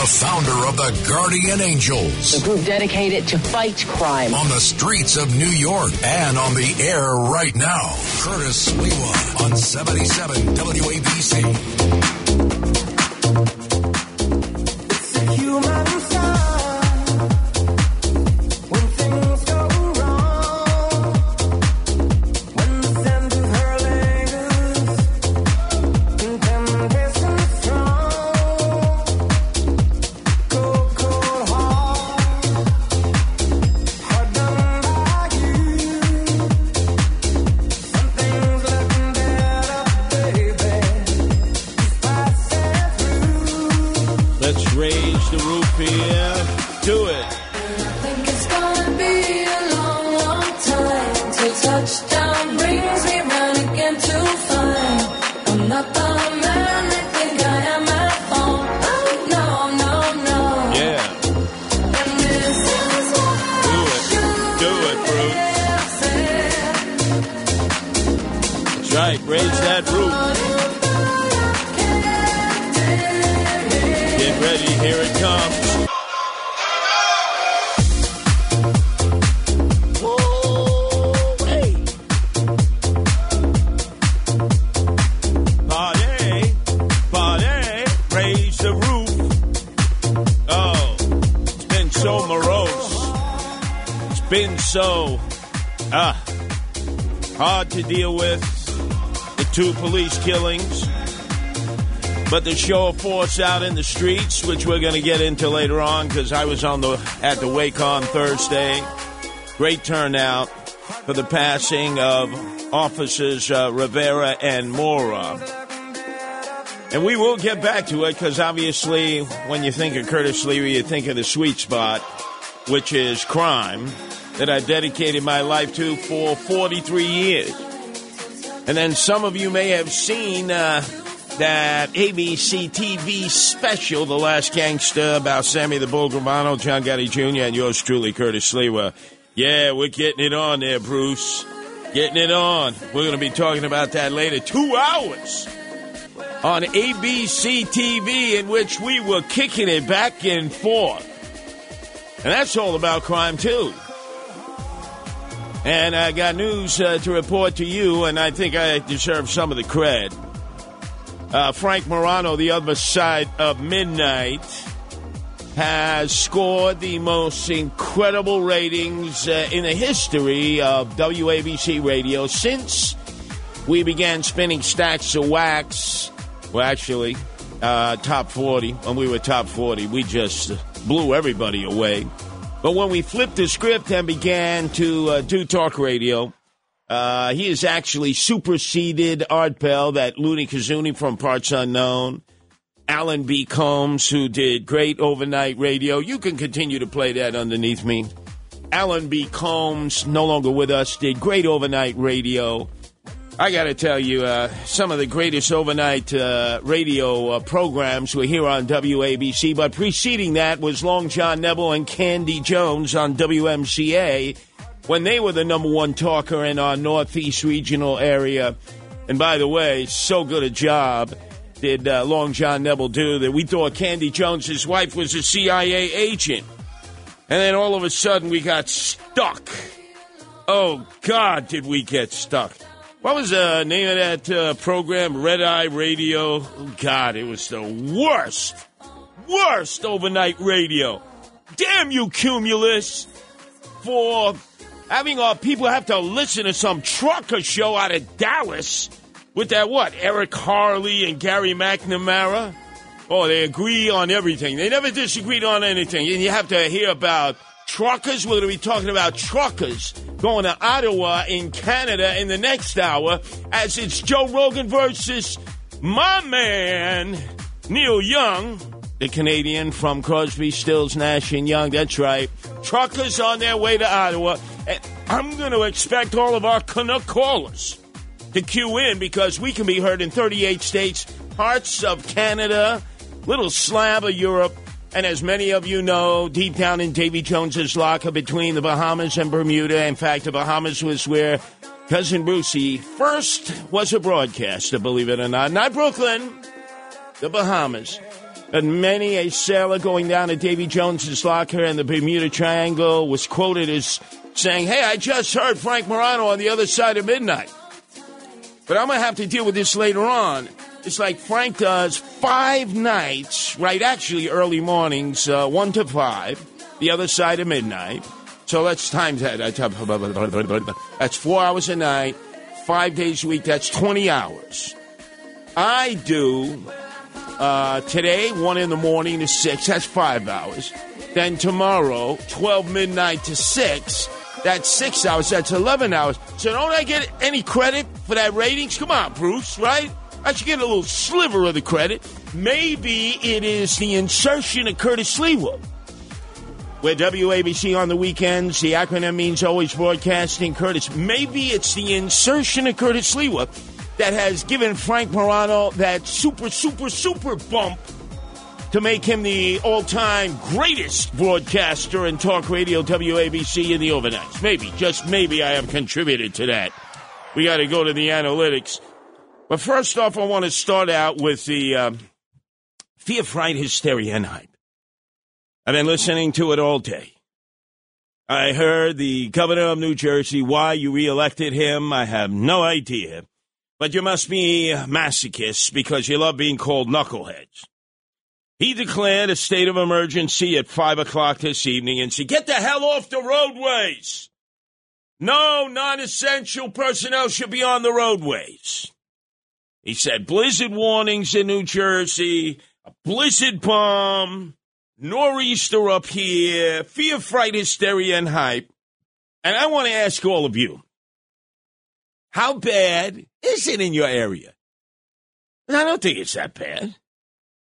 the founder of the Guardian Angels. A group dedicated to fight crime. On the streets of New York and on the air right now. Curtis Sliwa on 77 WABC. Killings, but the show of force out in the streets, which we're going to get into later on, because I was on the at the wake on Thursday. Great turnout for the passing of officers uh, Rivera and Mora. And we will get back to it because obviously, when you think of Curtis Sliwa, you think of the sweet spot, which is crime, that I dedicated my life to for 43 years. And then some of you may have seen uh, that ABC TV special, The Last Gangster, about Sammy the Bull Gravano, John Gotti Jr., and yours truly, Curtis Sliwa. Yeah, we're getting it on there, Bruce. Getting it on. We're going to be talking about that later. Two hours on ABC TV in which we were kicking it back and forth. And that's all about crime, too. And I got news uh, to report to you, and I think I deserve some of the cred. Uh, Frank Morano, the other side of midnight, has scored the most incredible ratings uh, in the history of WABC radio since we began spinning stacks of wax. Well, actually, uh, top 40. When we were top 40, we just blew everybody away. But when we flipped the script and began to uh, do talk radio, uh, he has actually superseded Art Bell, that Looney Kazuni from Parts Unknown, Alan B. Colmes, who did great overnight radio. You can continue to play that underneath me. Alan B. Colmes, no longer with us, did great overnight radio. I got to tell you, uh, some of the greatest overnight uh, radio uh, programs were here on WABC, but preceding that was Long John Nebel and Candy Jones on WMCA when they were the number one talker in our Northeast regional area. And by the way, so good a job did uh, Long John Nebel do that we thought Candy Jones, wife, was a CIA agent. And then all of a sudden we got stuck. Oh, God, did we get stuck. What was the name of that uh, program? Red Eye Radio. God, it was the worst, worst overnight radio. Damn you, Cumulus, for having our people have to listen to some trucker show out of Dallas with that what? Eric Harley and Gary McNamara. Oh, they agree on everything. They never disagreed on anything. And you have to hear about truckers. We're going to be talking about truckers going to Ottawa in Canada in the next hour as it's Joe Rogan versus my man, Neil Young, the Canadian from Crosby, Stills, Nash, and Young. That's right. Truckers on their way to Ottawa. And I'm going to expect all of our Canuck callers to queue in because we can be heard in 38 states, parts of Canada, little slab of Europe, and as many of you know, deep down in Davy Jones's locker between the Bahamas and Bermuda, in fact, the Bahamas was where Cousin Brucey first was a broadcaster, believe it or not. Not Brooklyn, the Bahamas. And many a sailor going down to Davy Jones's locker in the Bermuda Triangle was quoted as saying, Hey, I just heard Frank Morano on the other side of midnight. But I'm going to have to deal with this later on. It's like Frank does five nights, right? Actually, early mornings, uh, one to five, the other side of midnight. So let's times that. That's four hours a night, five days a week. That's 20 hours. I do uh, today, 1 in the morning to 6. That's five hours. Then tomorrow, 12 midnight to 6. That's six hours. That's 11 hours. So don't I get any credit for that ratings? Come on, Bruce, right? I should get a little sliver of the credit. Maybe it is the insertion of Curtis Leewood. Where WABC on the weekends, the acronym means always broadcasting Curtis. Maybe it's the insertion of Curtis Leewood that has given Frank Morano that super, super, super bump to make him the all time greatest broadcaster in talk radio WABC in the overnights. Maybe, just maybe, I have contributed to that. We got to go to the analytics. But first off, I want to start out with the uh, fear, fright, hysteria, and hype. I've been listening to it all day. I heard the governor of New Jersey, why you reelected him. I have no idea. But you must be masochists because you love being called knuckleheads. He declared a state of emergency at 5 o'clock this evening and said, Get the hell off the roadways! No non essential personnel should be on the roadways. He said blizzard warnings in New Jersey, a blizzard bomb, nor'easter up here, fear, fright, hysteria, and hype. And I want to ask all of you how bad is it in your area? I don't think it's that bad.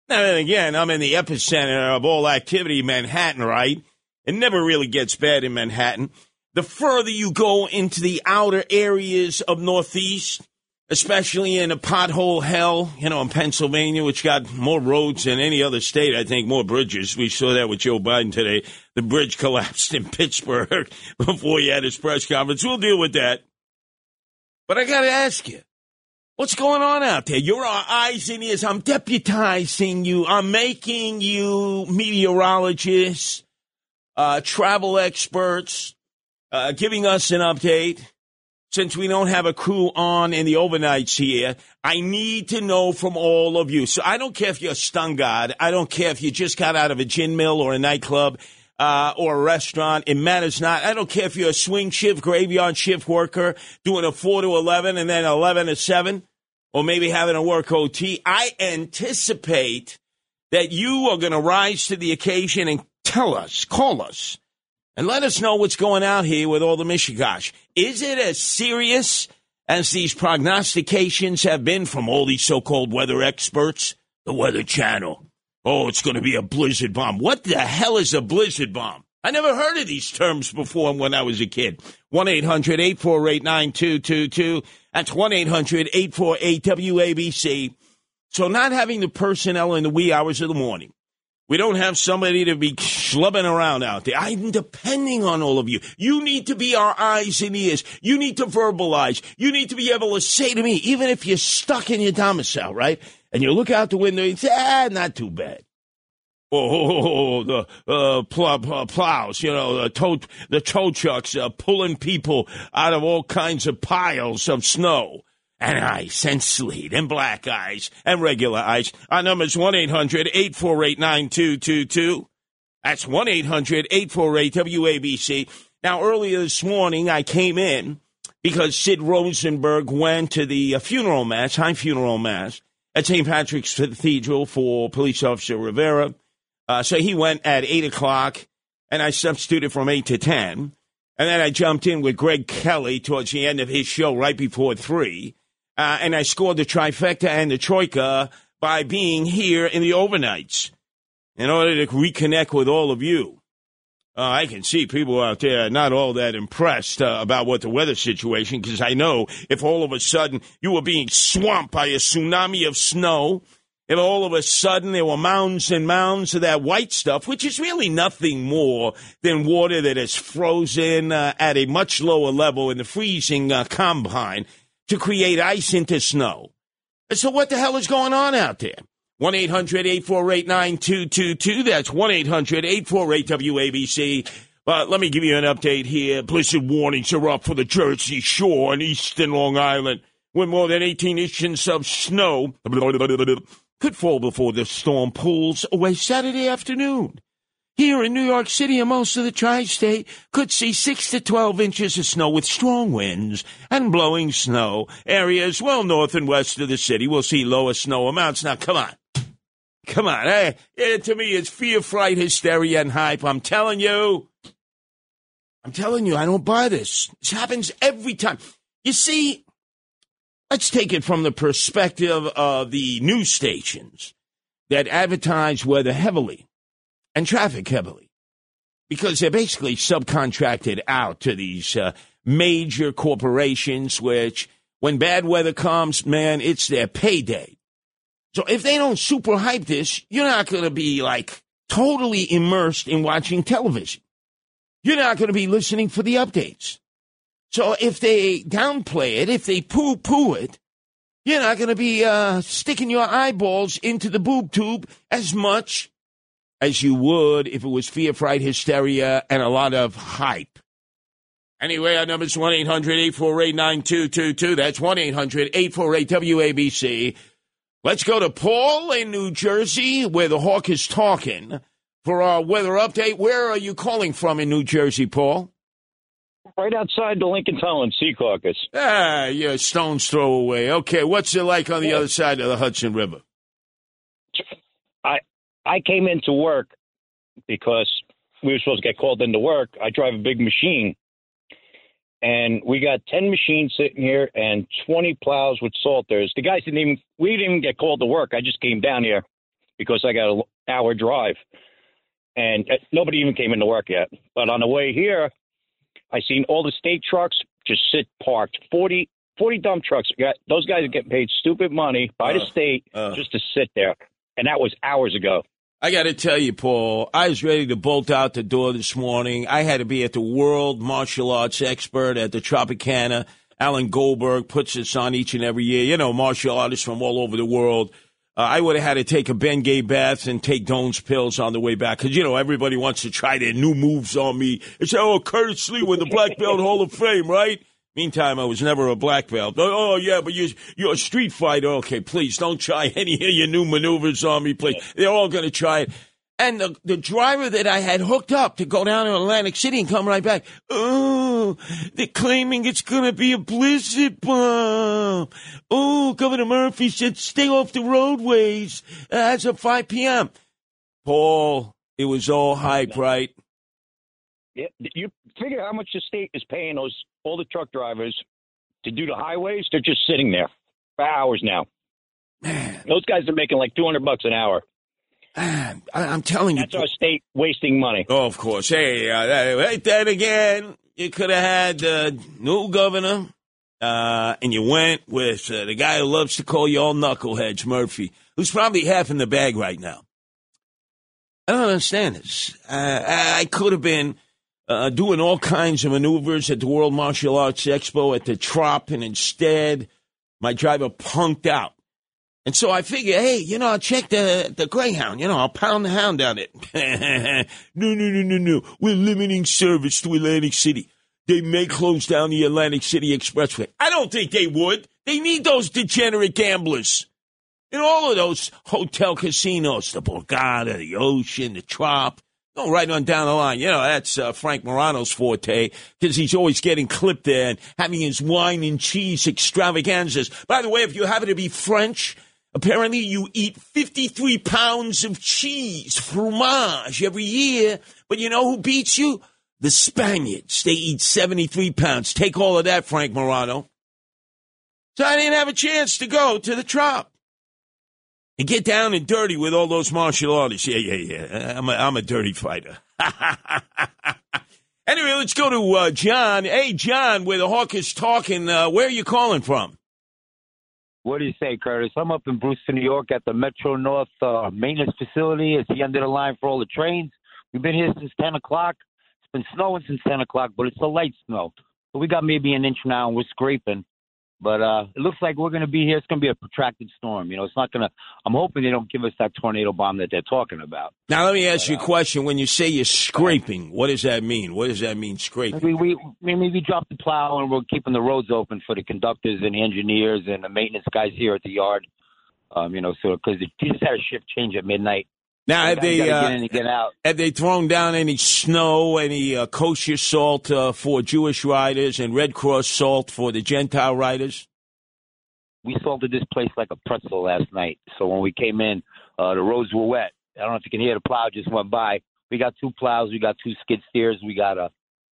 Now, then again, I'm in the epicenter of all activity, Manhattan, right? It never really gets bad in Manhattan. The further you go into the outer areas of Northeast, especially in a pothole hell, you know, in Pennsylvania, which got more roads than any other state, I think, more bridges. We saw that with Joe Biden today. The bridge collapsed in Pittsburgh before he had his press conference. We'll deal with that. But I got to ask you, what's going on out there? You're our eyes and ears. I'm deputizing you. I'm making you meteorologists, uh, travel experts, uh, giving us an update since we don't have a crew on in the overnights here, I need to know from all of you. So I don't care if you're a stun god. I don't care if you just got out of a gin mill or a nightclub uh, or a restaurant. It matters not. I don't care if you're a swing shift, graveyard shift worker doing a 4 to 11 and then 11 to 7 or maybe having to work OT. I anticipate that you are going to rise to the occasion and tell us, call us and let us know what's going out here with all the Michigash. Is it as serious as these prognostications have been from all these so called weather experts? The Weather Channel. Oh, it's going to be a blizzard bomb. What the hell is a blizzard bomb? I never heard of these terms before when I was a kid. 1 800 848 9222. That's 1 800 848 WABC. So, not having the personnel in the wee hours of the morning we don't have somebody to be schlubbing around out there. I'm depending on all of you. You need to be our eyes and ears. You need to verbalize. You need to be able to say to me, even if you're stuck in your domicile, right? And you look out the window and say, ah, not too bad. Oh, the uh, pl- uh, plows, you know, the tow, the tow trucks uh, pulling people out of all kinds of piles of snow and ice and sleet and black ice and regular ice. Our number is 1 800 848 9222. That's 1 800 848 WABC. Now, earlier this morning, I came in because Sid Rosenberg went to the uh, funeral mass, high funeral mass, at St. Patrick's Cathedral for police officer Rivera. Uh, so he went at 8 o'clock, and I substituted from 8 to 10. And then I jumped in with Greg Kelly towards the end of his show right before 3 uh, and I scored the trifecta and the troika by being here in the overnights in order to reconnect with all of you. Uh, I can see people out there not all that impressed uh, about what the weather situation, because I know if all of a sudden you were being swamped by a tsunami of snow, if all of a sudden there were mounds and mounds of that white stuff, which is really nothing more than water that is frozen uh, at a much lower level in the freezing uh, combine, to create ice into snow. So what the hell is going on out there? 1 800 848 9222. That's 1 800 848 WABC. But uh, let me give you an update here. Blizzard warnings are up for the Jersey Shore and eastern Long Island, with more than 18 inches of snow could fall before the storm pulls away Saturday afternoon. Here in New York City and most of the tri-state could see 6 to 12 inches of snow with strong winds and blowing snow. Areas well north and west of the city will see lower snow amounts. Now, come on. Come on. Hey, eh, to me, it's fear, fright, hysteria, and hype. I'm telling you. I'm telling you, I don't buy this. This happens every time. You see, let's take it from the perspective of the news stations that advertise weather heavily and traffic heavily because they're basically subcontracted out to these uh, major corporations, which when bad weather comes, man, it's their payday. So if they don't super hype this, you're not going to be like totally immersed in watching television. You're not going to be listening for the updates. So if they downplay it, if they poo poo it, you're not going to be uh, sticking your eyeballs into the boob tube as much as you would if it was fear, fright, hysteria, and a lot of hype. Anyway, our number is 1 800 848 9222. That's 1 800 848 WABC. Let's go to Paul in New Jersey, where the hawk is talking, for our weather update. Where are you calling from in New Jersey, Paul? Right outside the Lincoln Tunnel in Secaucus. Ah, you're a stone's throw away. Okay, what's it like on the other side of the Hudson River? I came into work because we were supposed to get called into work. I drive a big machine, and we got ten machines sitting here and twenty plows with salters. The guys didn't even we didn't even get called to work. I just came down here because I got an hour drive, and uh, nobody even came into work yet. But on the way here, I seen all the state trucks just sit parked. 40, 40 dump trucks. Got- Those guys are getting paid stupid money by the Uh, state uh. just to sit there, and that was hours ago. I got to tell you, Paul, I was ready to bolt out the door this morning. I had to be at the world martial arts expert at the Tropicana. Alan Goldberg puts this on each and every year. You know, martial artists from all over the world. Uh, I would have had to take a Bengay bath and take Doan's pills on the way back because, you know, everybody wants to try their new moves on me. It's, oh, Curtis Lee with the Black Belt Hall of Fame, right? Meantime, I was never a black belt. Oh, oh, yeah, but you're, you're a street fighter. Okay, please don't try any of your new maneuvers on me, please. They're all going to try it. And the, the driver that I had hooked up to go down to Atlantic City and come right back, oh, they're claiming it's going to be a blizzard bomb. Oh, Governor Murphy said stay off the roadways as of 5 p.m. Paul, it was all hype, right? Yeah, you figure how much the state is paying those all the truck drivers to do the highways? They're just sitting there for hours now. Those guys are making like two hundred bucks an hour. Man, I, I'm telling you. That's our state wasting money. Oh, of course. Hey, uh, right then again, you could have had uh, new governor, uh, and you went with uh, the guy who loves to call you all knuckleheads, Murphy, who's probably half in the bag right now. I don't understand this. Uh, I could have been uh, doing all kinds of maneuvers at the World Martial Arts Expo at the Trop, and instead, my driver punked out. And so I figure, hey, you know, I'll check the, the Greyhound. You know, I'll pound the hound down it. no, no, no, no, no. We're limiting service to Atlantic City. They may close down the Atlantic City Expressway. I don't think they would. They need those degenerate gamblers. In all of those hotel casinos, the Borgata, the Ocean, the Trop, go right on down the line. You know, that's uh, Frank Morano's forte because he's always getting clipped there and having his wine and cheese extravaganzas. By the way, if you happen to be French, apparently you eat 53 pounds of cheese, fromage, every year. But you know who beats you? The Spaniards. They eat 73 pounds. Take all of that, Frank Morano. So I didn't have a chance to go to the Trop and get down and dirty with all those martial artists. Yeah, yeah, yeah. I'm a, I'm a dirty fighter. anyway, let's go to uh, John. Hey, John, where the hawk is talking, uh, where are you calling from? What do you say, Curtis? I'm up in Brewster, New York at the Metro North uh, maintenance facility. It's the end of the line for all the trains. We've been here since 10 o'clock. It's been snowing since 10 o'clock, but it's a light snow. But we got maybe an inch now and we're scraping. But uh, it looks like we're going to be here. It's going to be a protracted storm. You know, it's not going to. I'm hoping they don't give us that tornado bomb that they're talking about. Now, let me ask you a question. When you say you're scraping, what does that mean? What does that mean, scraping? We we maybe we dropped the plow and we're keeping the roads open for the conductors and the engineers and the maintenance guys here at the yard. Um, you know, so because they just had a shift change at midnight. Now, have they uh, get get out? have they thrown down any snow, any uh, kosher salt uh, for Jewish riders, and Red Cross salt for the Gentile riders? we salted this place like a pretzel last night. So when we came in, uh, the roads were wet. I don't know if you can hear the plow just went by. We got two plows, we got two skid steers, we got a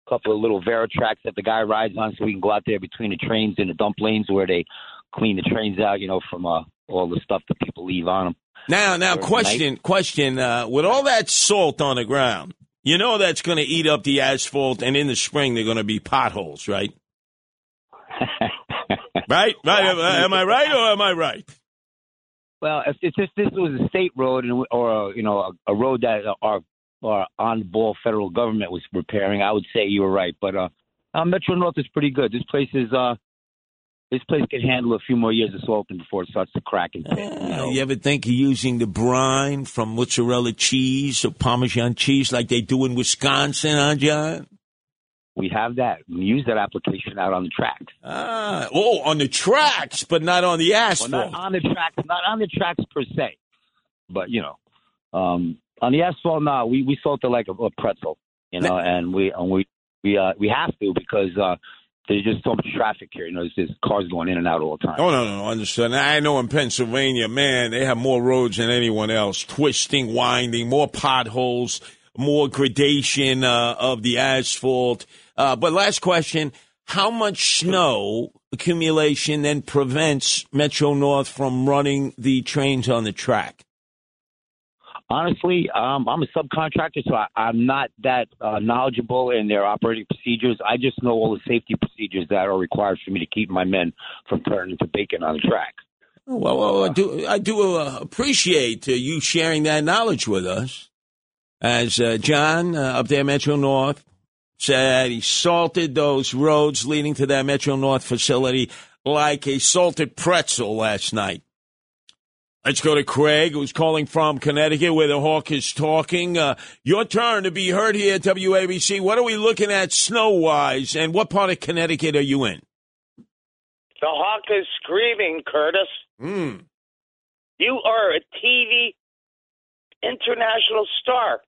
couple of little Vera tracks that the guy rides on, so we can go out there between the trains and the dump lanes where they clean the trains out, you know, from uh, all the stuff that people leave on them. Now, now, question, question. Uh, with all that salt on the ground, you know that's going to eat up the asphalt, and in the spring they're going to be potholes, right? Right, right. Am, I- am I right or am I right? Well, if it's just this was a state road and or a, you know a, a road that our our on ball federal government was repairing, I would say you were right. But uh, uh, Metro North is pretty good. This place is uh, this place can handle a few more years of salting before it starts to crack and fit. You Uh, know? you ever think of using the brine from mozzarella cheese or Parmesan cheese like they do in Wisconsin, huh, John? We have that. We use that application out on the tracks. Ah, oh, on the tracks, but not on the Well, asphalt. not on the tracks, not on the tracks per se, but you know, um, on the asphalt, no, we we salt it like a, a pretzel, you know, and we and we we uh, we have to because uh, there's just so much traffic here. You know, there's just cars going in and out all the time. Oh no, no, no, understood. And I know in Pennsylvania, man, they have more roads than anyone else, twisting, winding, more potholes, more gradation uh, of the asphalt. Uh, but last question: How much snow accumulation then prevents Metro North from running the trains on the track? Honestly, um, I'm a subcontractor, so I, I'm not that uh, knowledgeable in their operating procedures. I just know all the safety procedures that are required for me to keep my men from turning into bacon on the track. Well, well I do, I do uh, appreciate uh, you sharing that knowledge with us. As uh, John uh, up there, Metro North, said he salted those roads leading to that Metro North facility like a salted pretzel last night. Let's go to Craig, who's calling from Connecticut, where the hawk is talking. Uh, your turn to be heard here at WABC. What are we looking at snow wise, and what part of Connecticut are you in? The hawk is screaming, Curtis. Hmm. You are a TV international star.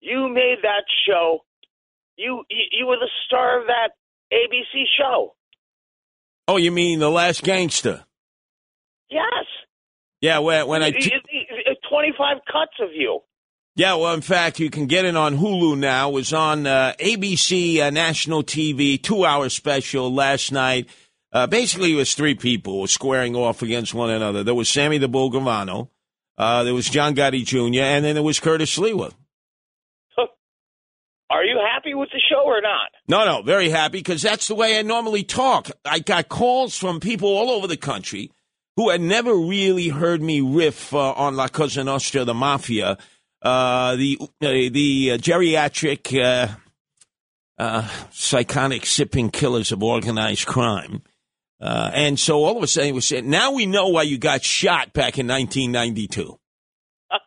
You made that show. You you, you were the star of that ABC show. Oh, you mean The Last Gangster? Yes. Yeah, when, when I. You- Twenty-five cuts of you. Yeah, well, in fact, you can get it on Hulu now. It was on uh, ABC uh, national TV, two-hour special last night. Uh, basically, it was three people squaring off against one another. There was Sammy the Bull Gravano, uh, there was John Gotti Jr., and then there was Curtis Sliwa. Are you happy with the show or not? No, no, very happy because that's the way I normally talk. I got calls from people all over the country who had never really heard me riff uh, on La Cosa Nostra, the Mafia, uh, the uh, the geriatric, uh, uh, psychotic sipping killers of organized crime. Uh, and so all of a sudden, it was saying, now we know why you got shot back in 1992.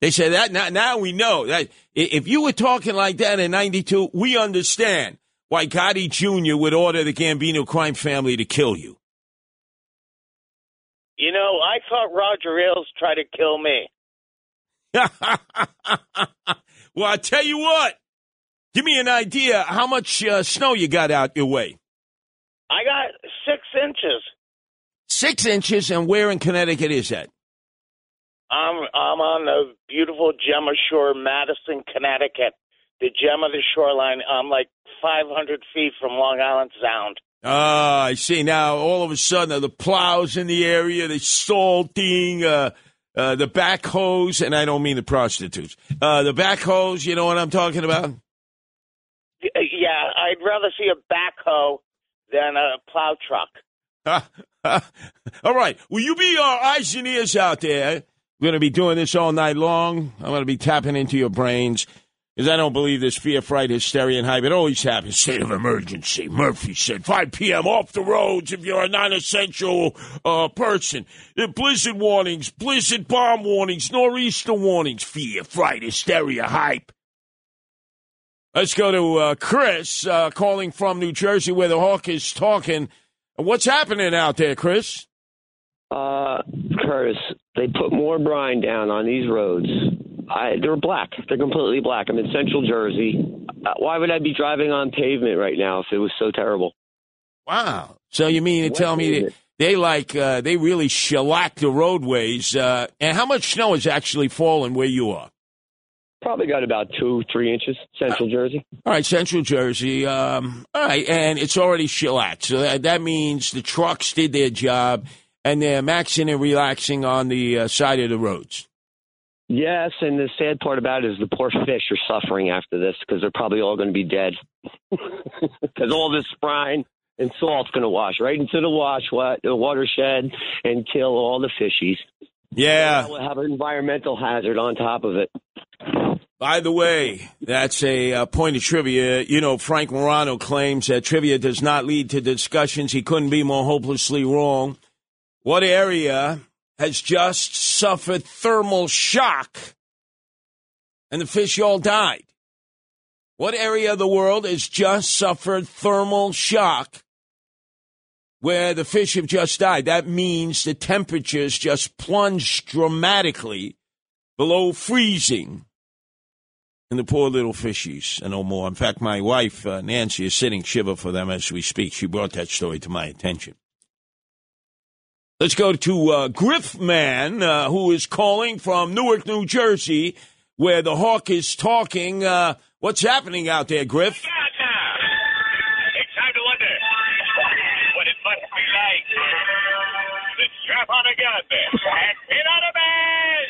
They said that now, now we know that if you were talking like that in 92, we understand why Gotti Jr. would order the Gambino crime family to kill you. You know, I thought Roger Ailes tried to kill me. well, I tell you what, give me an idea how much uh, snow you got out your way. I got six inches. Six inches, and where in Connecticut is that? I'm I'm on the beautiful Gemma Shore, Madison, Connecticut. The gem of the shoreline. I'm like 500 feet from Long Island Sound. Ah, I see. Now, all of a sudden, uh, the plows in the area, the salting, uh, uh, the backhoes, and I don't mean the prostitutes. Uh, the backhoes, you know what I'm talking about? Yeah, I'd rather see a backhoe than a plow truck. all right. Will you be our eyes and ears out there? We're going to be doing this all night long. I'm going to be tapping into your brains. Because I don't believe this fear, fright, hysteria, and hype. It always happens. State of emergency. Murphy said 5 p.m. off the roads if you're a non-essential uh, person. Blizzard warnings, blizzard bomb warnings, nor'easter warnings. Fear, fright, hysteria, hype. Let's go to uh, Chris uh, calling from New Jersey where the Hawk is talking. What's happening out there, Chris? Uh, Curtis, they put more brine down on these roads. I, they're black. They're completely black. I'm in Central Jersey. Uh, why would I be driving on pavement right now if it was so terrible? Wow. So you mean to What tell me that they like uh, they really shellac the roadways? Uh, and how much snow has actually fallen where you are? Probably got about two, three inches. Central Jersey. All right, Central Jersey. Um, all right, and it's already shellacked, so that, that means the trucks did their job and they're maxing and relaxing on the uh, side of the roads. Yes, and the sad part about it is the poor fish are suffering after this because they're probably all going to be dead. Because all this brine and salt's going to wash right into the wash, wa- the watershed, and kill all the fishies. Yeah. We'll have an environmental hazard on top of it. By the way, that's a uh, point of trivia. You know, Frank Morano claims that trivia does not lead to discussions. He couldn't be more hopelessly wrong. What area has just suffered thermal shock and the fish all died? What area of the world has just suffered thermal shock where the fish have just died? That means the temperatures just plunged dramatically below freezing. And the poor little fishies are no more. In fact, my wife, uh, Nancy, is sitting shiver for them as we speak. She brought that story to my attention. Let's go to uh, Griffman, uh, who is calling from Newark, New Jersey, where the hawk is talking. Uh, what's happening out there, Griff? It's time to wonder what it must be like to strap on a gun and pin on a man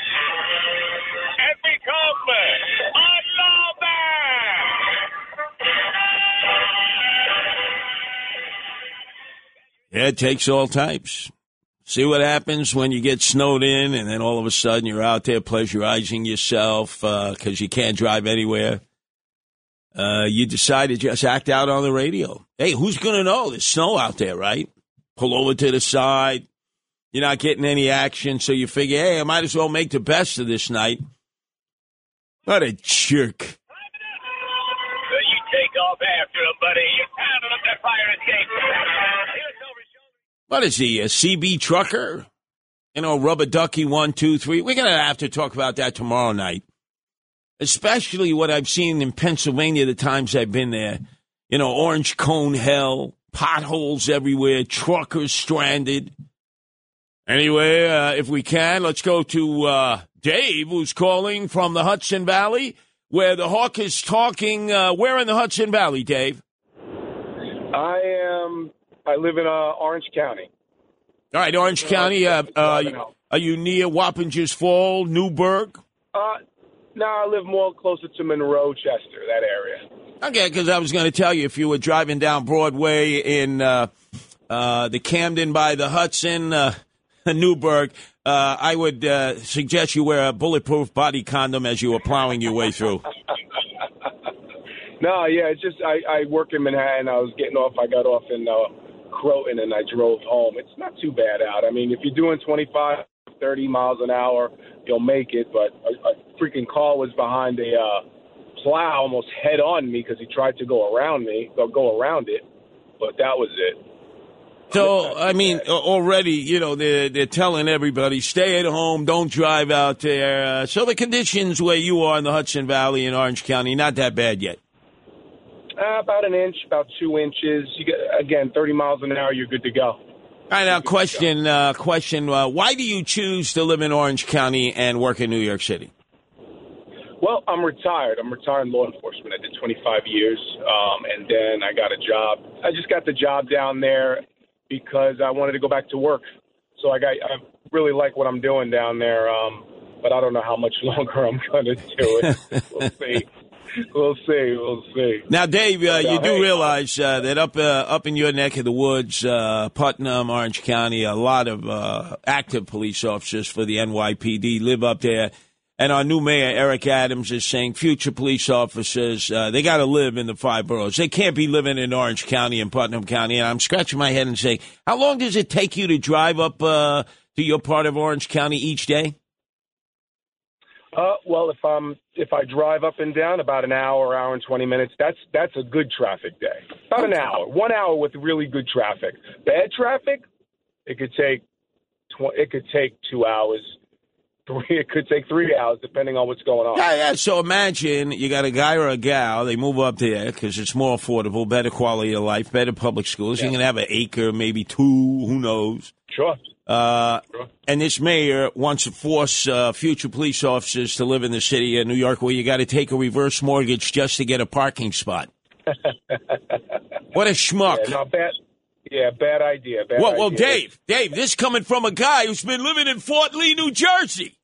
and become a lawman. Yeah, it takes all types. See what happens when you get snowed in, and then all of a sudden you're out there pleasurizing yourself because you can't drive anywhere. Uh, you decide to just act out on the radio. Hey, who's going to know? There's snow out there, right? Pull over to the side. You're not getting any action, so you figure, hey, I might as well make the best of this night. What a jerk. You take off after him, buddy. You're pounding up that fire escape. What is he, a CB trucker? You know, rubber ducky one, two, three. We're going to have to talk about that tomorrow night. Especially what I've seen in Pennsylvania the times I've been there. You know, orange cone hell, potholes everywhere, truckers stranded. Anyway, uh, if we can, let's go to uh, Dave, who's calling from the Hudson Valley, where the hawk is talking. Uh, where in the Hudson Valley, Dave? I am. I live in uh, Orange County. All right, Orange County. Uh, uh, are you near Wappingers Fall, Newburgh? Uh, no, I live more closer to Monroe, Chester, that area. Okay, because I was going to tell you if you were driving down Broadway in uh, uh, the Camden by the Hudson, uh, Newburgh, uh, I would uh, suggest you wear a bulletproof body condom as you were plowing your way through. No, yeah, it's just I, I work in Manhattan. I was getting off. I got off in uh, Croton and I drove home. It's not too bad out. I mean, if you're doing 25, 30 miles an hour, you'll make it. But a, a freaking car was behind a uh, plow almost head on me because he tried to go around me, go go around it. But that was it. So, I mean, already, you know, they're, they're telling everybody, stay at home, don't drive out there. Uh, so the conditions where you are in the Hudson Valley in Orange County, not that bad yet. Uh, about an inch, about two inches. You get again 30 miles an hour. You're good to go. All right, now question, uh, question, uh, why do you choose to live in Orange County and work in New York City? Well, I'm retired. I'm retired in law enforcement. I did 25 years, um, and then I got a job. I just got the job down there because I wanted to go back to work. So I got. I really like what I'm doing down there, um, but I don't know how much longer I'm going to do it. we'll see. We'll see. We'll see. Now, Dave, uh, you do realize uh, that up uh, up in your neck of the woods, uh, Putnam, Orange County, a lot of uh, active police officers for the NYPD live up there. And our new mayor, Eric Adams, is saying future police officers, uh, they got to live in the five boroughs. They can't be living in Orange County and Putnam County. And I'm scratching my head and saying, how long does it take you to drive up uh, to your part of Orange County each day? Uh, well, if I'm if I drive up and down about an hour, hour and twenty minutes, that's that's a good traffic day. About an hour, one hour with really good traffic. Bad traffic, it could take tw- it could take two hours. Three, it could take three hours depending on what's going on. Yeah, yeah. So imagine you got a guy or a gal, they move up there because it's more affordable, better quality of life, better public schools. You can have an acre, maybe two, who knows. Sure. Uh, and this mayor wants to force uh, future police officers to live in the city of New York where you got to take a reverse mortgage just to get a parking spot. What a schmuck. Yeah, bad. Yeah, bad idea. Bad well, well, idea. Dave, Dave, this coming from a guy who's been living in Fort Lee, New Jersey.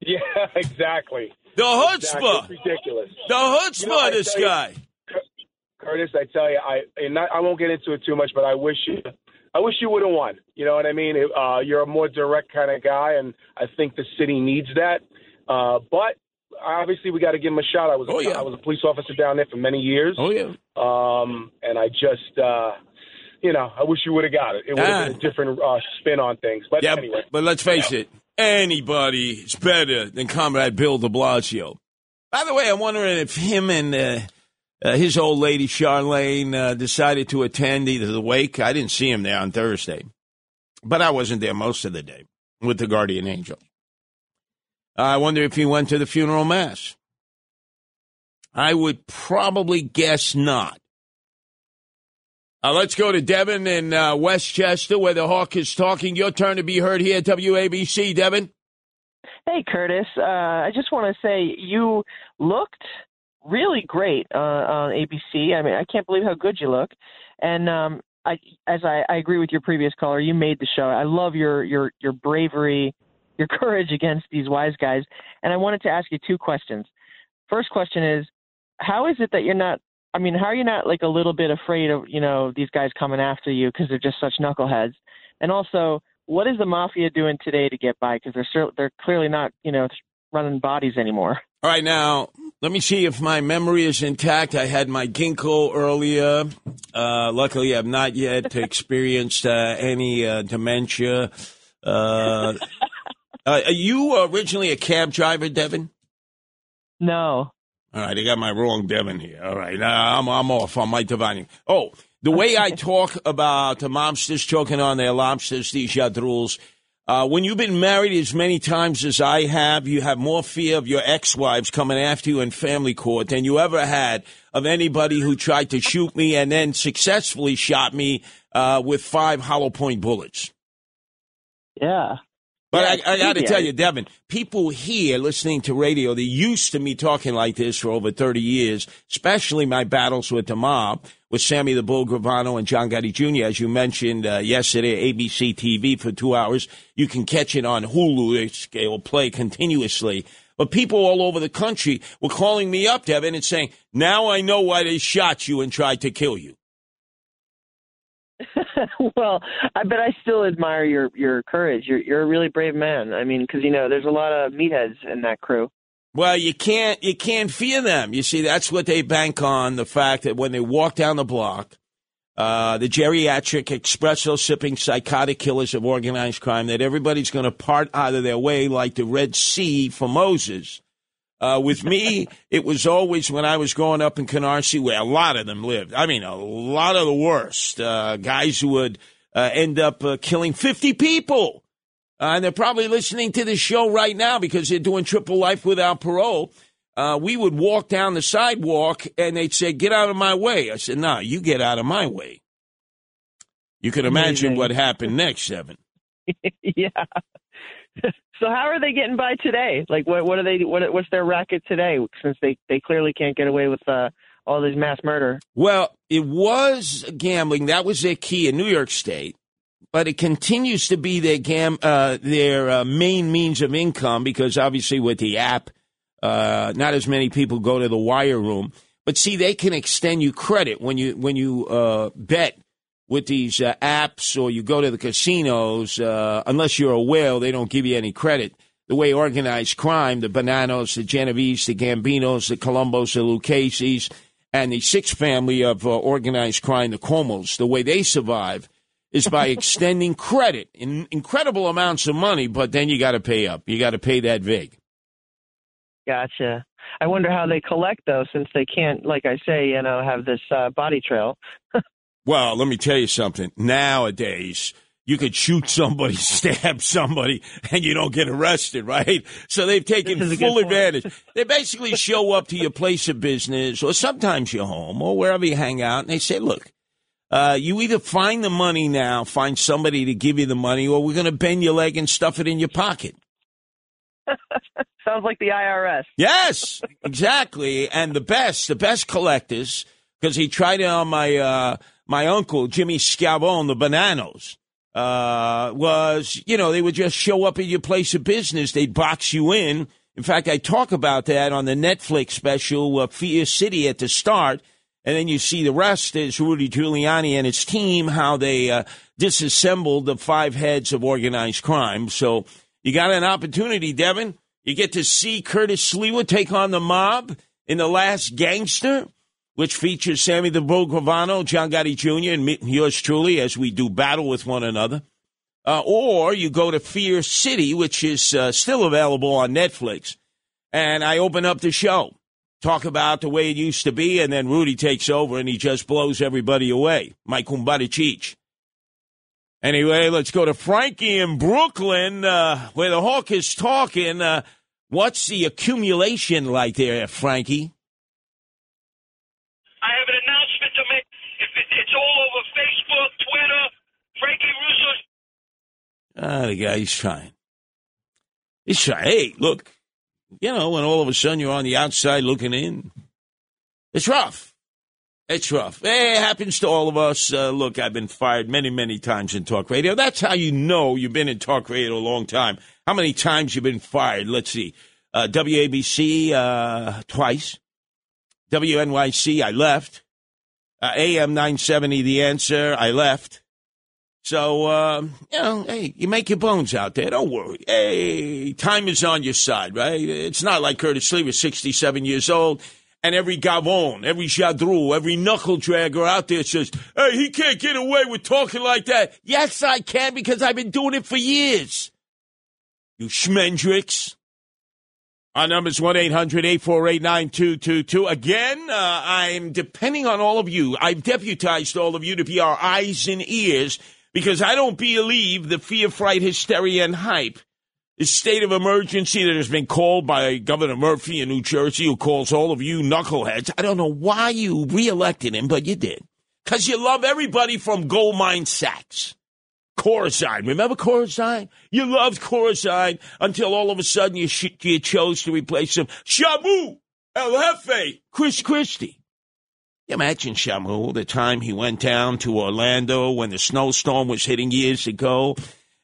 Yeah, exactly. The chutzpah. Exactly. It's ridiculous. The chutzpah, You know, this tell you- guy. Curtis, I tell you, I and not, I won't get into it too much, but I wish you, I wish you would have won. You know what I mean? Uh, you're a more direct kind of guy, and I think the city needs that. Uh, but obviously, we got to give him a shot. I was, Oh, yeah. I was a police officer down there for many years. Oh, yeah. Um, and I just, uh, you know, I wish you would have got it. It would have been a different uh, spin on things. But Yeah, anyway, but let's face it, anybody is better than Comrade Bill de Blasio. By the way, I'm wondering if him and uh, uh, his old lady Chirlane uh, decided to attend either the wake. I didn't see him there on Thursday, but I wasn't there most of the day with the guardian angel. I wonder if he went to the funeral mass. I would probably guess not. Uh, let's go to Devin in uh, Westchester, where the Hawk is talking. Your turn to be heard here at WABC, Devin. Hey, Curtis. Uh, I just want to say you looked really great uh, on ABC. I mean, I can't believe how good you look. And um, I, as I, I agree with your previous caller, you made the show. I love your your your bravery, your courage against these wise guys. And I wanted to ask you two questions. First question is, how is it that you're not? I mean, how are you not like a little bit afraid of you know these guys coming after you because they're just such knuckleheads? And also, what is the mafia doing today to get by? Because they're they're clearly not you know running bodies anymore. All right, now let me see if my memory is intact. I had my ginkgo earlier. Uh, luckily, I've not yet experienced uh, any uh, dementia. Uh, uh, are you originally a cab driver, Devin? No. All right, I got my wrong Devin here. All right, now I'm, I'm off on my divining. Oh, the way I talk about the mobsters choking on their lobsters, these yadruls, uh, when you've been married as many times as I have, you have more fear of your ex-wives coming after you in family court than you ever had of anybody who tried to shoot me and then successfully shot me uh, with five hollow point bullets. Yeah. But Yeah, I, I got to tell you, Devin, people here listening to radio, they're used to me talking like this for over 30 years, especially my battles with the mob, with Sammy the Bull Gravano and John Gotti Jr., as you mentioned uh, yesterday, ABC TV for two hours. You can catch it on Hulu. It will play continuously. But people all over the country were calling me up, Devin, and saying, now I know why they shot you and tried to kill you. well, I but I still admire your your courage. You're you're a really brave man. I mean, because you know there's a lot of meatheads in that crew. Well, you can't you can't fear them. You see, that's what they bank on the fact that when they walk down the block, uh, the geriatric espresso sipping psychotic killers of organized crime, that everybody's going to part out of their way like the Red Sea for Moses. Uh, with me, it was always when I was growing up in Canarsie, where a lot of them lived. I mean, a lot of the worst uh, guys who would uh, end up uh, killing fifty people. Uh, and they're probably listening to this show right now because they're doing triple life without parole. Uh, we would walk down the sidewalk and they'd say, Get out of my way. I said, No, you get out of my way. You can imagine Amazing. what happened next, Evan. yeah. so how are they getting by today? Like, what what are they? What what's their racket today? Since they they clearly can't get away with uh, all this mass murder. Well, it was gambling. That was their key in New York State. But it continues to be their gam- uh, their uh, main means of income because obviously with the app, uh, not as many people go to the wire room. But see, they can extend you credit when you when you uh, bet with these uh, apps or you go to the casinos. Uh, unless you're a whale, they don't give you any credit. the way organized crime, the Bonannos, the Genovese, the Gambinos, the Colombos, the Lucchese's, and the sixth family of organized crime, the Comos, the way they survive is by extending credit in incredible amounts of money, but then you got to pay up. You got to pay that vig. Gotcha. I wonder how they collect though, since they can't, like I say, you know, have this uh, body trail. Well, let me tell you something. Nowadays, you could shoot somebody, stab somebody, and you don't get arrested, right? So they've taken This is a full advantage. They basically show up to your place of business or sometimes your home or wherever you hang out, and they say, look, uh, you either find the money now, find somebody to give you the money, or we're going to bend your leg and stuff it in your pocket. Sounds like the IRS. Yes, exactly. And the best, the best collectors, because he tried it on my uh, my uncle Jimmy Scavone, the Bonannos. Uh, was you know they would just show up at your place of business. They'd box you in. In fact, I talk about that on the Netflix special uh, Fear City at the start, and then you see the rest is Rudy Giuliani and his team how they uh, disassembled the five heads of organized crime. So you got an opportunity, Devin. You get to see Curtis Sliwa take on the mob in The Last Gangster, which features Sammy the Bull Gravano, John Gotti Jr., and yours truly as we do battle with one another. Uh, or you go to Fear City, which is uh, still available on Netflix, and I open up the show, talk about the way it used to be, and then Rudy takes over and he just blows everybody away. Mike Kumbaricic. Anyway, let's go to Frankie in Brooklyn, uh, where the Hawk is talking. Uh, what's the accumulation like there, Frankie? I have an announcement to make. If it, it's all over Facebook, Twitter, Frankie Russo's Ah, the guy, he's trying. He's trying. Hey, look, you know, when all of a sudden you're on the outside looking in, it's rough. It's rough. Hey, it happens to all of us. Uh, look, I've been fired many, many times in talk radio. That's how you know you've been in talk radio a long time. How many times you've been fired? Let's see. Uh, WABC uh, twice. WNYC, I left. Uh, AM 970, The Answer, I left. So, uh, you know, hey, you make your bones out there. Don't worry. Hey, time is on your side, right? It's not like Curtis Lee was 67 years old and every Gavon, every Jadru, every knuckle dragger out there says, hey, he can't get away with talking like that. Yes, I can because I've been doing it for years. You schmendricks. Our number is 1 800 848 9222. Again, uh, I'm depending on all of you. I've deputized all of you to be our eyes and ears because I don't believe the fear, fright, hysteria, and hype. The state of emergency that has been called by Governor Murphy in New Jersey, who calls all of you knuckleheads. I don't know why you reelected him, but you did. Because you love everybody from Goldman Sachs. Corzine. Remember Corzine? You loved Corzine until all of a sudden you, sh- you chose to replace him. Shamu El Jefe, Chris Christie. Imagine Shamu, the time he went down to Orlando when the snowstorm was hitting years ago,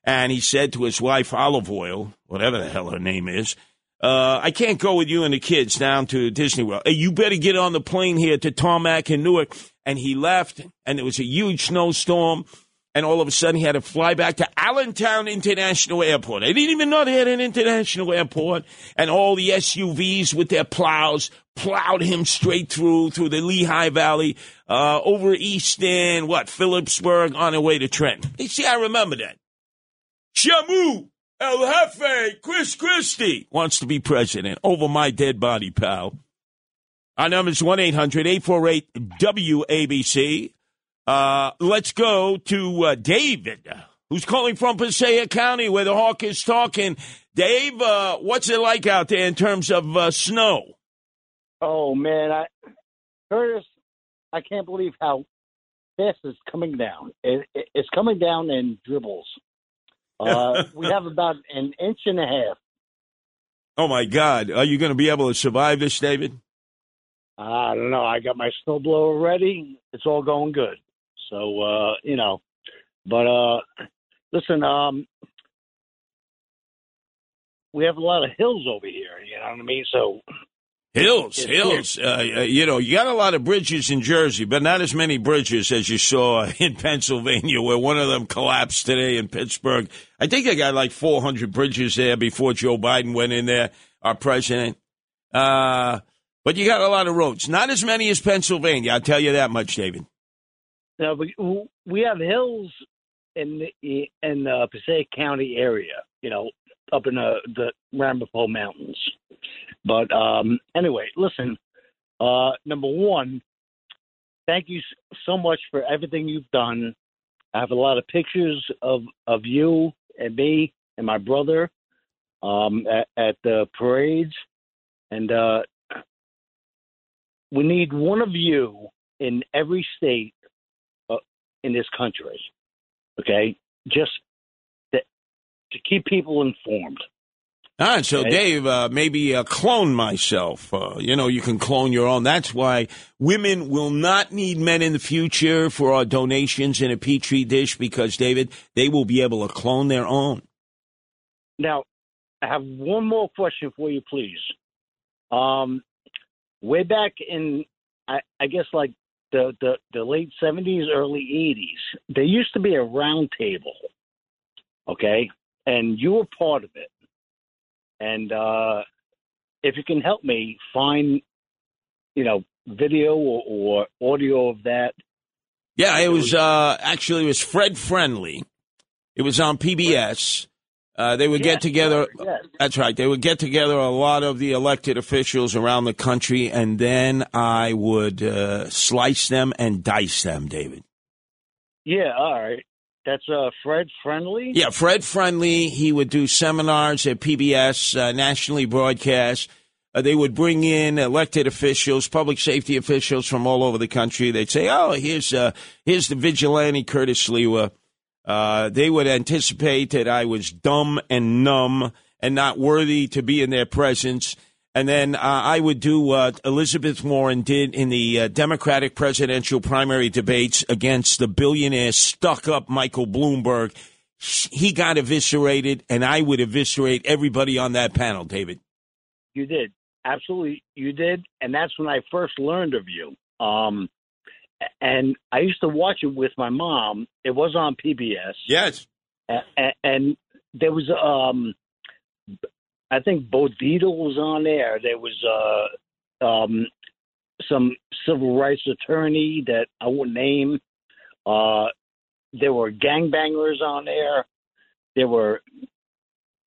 and he said to his wife, Olive Oil, whatever the hell her name is, uh, I can't go with you and the kids down to Disney World. You better get on the plane here to Tarmac in Newark. And he left, and there was a huge snowstorm and all of a sudden he had to fly back to Allentown International Airport. I didn't even know they had an international airport, and all the SUVs with their plows plowed him straight through through the Lehigh Valley, uh, over Easton, what Phillipsburg, on their way to Trenton. You see, I remember that. Shamu El Jefe Chris Christie wants to be president over my dead body, pal. Our number is one 848 WABC. Uh, let's go to uh, David, who's calling from Passaic County, where the hawk is talking. Dave, uh, what's it like out there in terms of uh, snow? Oh man, I Curtis, I can't believe how fast it's coming down. It, it, it's coming down in dribbles. Uh, we have about an inch and a half. Oh my God, are you going to be able to survive this, David? I don't know. I got my snowblower ready. It's all going good. So uh, you know, but uh, listen, um, we have a lot of hills over here. You know what I mean? So Hills, It's hills. Uh, uh, you know, you got a lot of bridges in Jersey, but not as many bridges as you saw in Pennsylvania, where one of them collapsed today in Pittsburgh. I think they got like 400 bridges there before Joe Biden went in there, our president. Uh, but you got a lot of roads. Not as many as Pennsylvania, I'll tell you that much, David. Now we we have hills in the in the Passaic County area, you know, up in the the Ramapo Mountains. But um anyway, listen. Uh number one, thank you so much for everything you've done. I have a lot of pictures of of you and me and my brother um at, at the parades and uh we need one of you in every state in this country. Okay, just that, to keep people informed. All right, so Okay. Dave, uh, maybe uh, clone myself. Uh, you know, you can clone your own. That's why women will not need men in the future for our donations in a petri dish because, David, they will be able to clone their own. Now, I have one more question for you, please. Um, way back in, I, I guess, like the, the, the late 70s, early 80s, there used to be a round table, okay? And you were part of it. And uh, if you can help me find, you know, video or, or audio of that, Yeah, it was uh, actually it was Fred Friendly. It was on PBS. Uh, they would get together. yes. That's right. They would get together a lot of the elected officials around the country, and then I would uh, slice them and dice them, David. yeah, all right. That's uh, Fred Friendly? Yeah, Fred Friendly. He would do seminars at PBS, uh, nationally broadcast. Uh, they would bring in elected officials, public safety officials from all over the country. They'd say, "Oh, here's uh, here's the vigilante Curtis Sliwa." Uh, they would anticipate that I was dumb and numb and not worthy to be in their presence. And then uh, I would do what Elizabeth Warren did in the uh, Democratic presidential primary debates against the billionaire stuck up Michael Bloomberg. He got eviscerated, and I would eviscerate everybody on that panel, David. You did. Absolutely, you did. And that's when I first learned of you. Um, and I used to watch it with my mom. It was on PBS. Yes. And, and there was, um, I think Bo Dietl was on there. There was uh, um, some civil rights attorney that I won't name. Uh, there were gangbangers on there. There were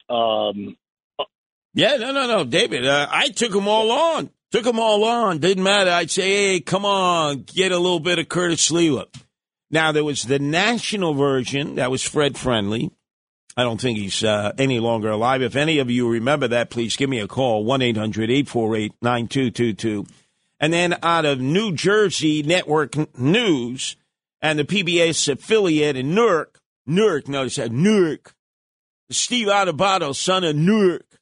um, Yeah, no, no, no, David. Uh, I took them all on. Took them all on. Didn't matter. I'd say, hey, come on, get a little bit of Curtis Sliwa. Now there was the national version that was Fred Friendly. I don't think he's uh, any longer alive. If any of you remember that, please give me a call 1 800 848 9222. And then out of New Jersey Network News and the PBS affiliate in Newark, Newark, notice that Newark, Steve Adubato, son of Newark.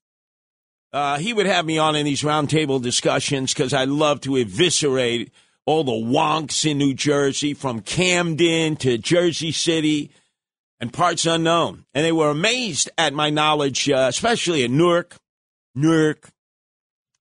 Uh, he would have me on in these roundtable discussions because I love to eviscerate all the wonks in New Jersey, from Camden to Jersey City and parts unknown. And they were amazed at my knowledge, uh, especially in Newark, Newark,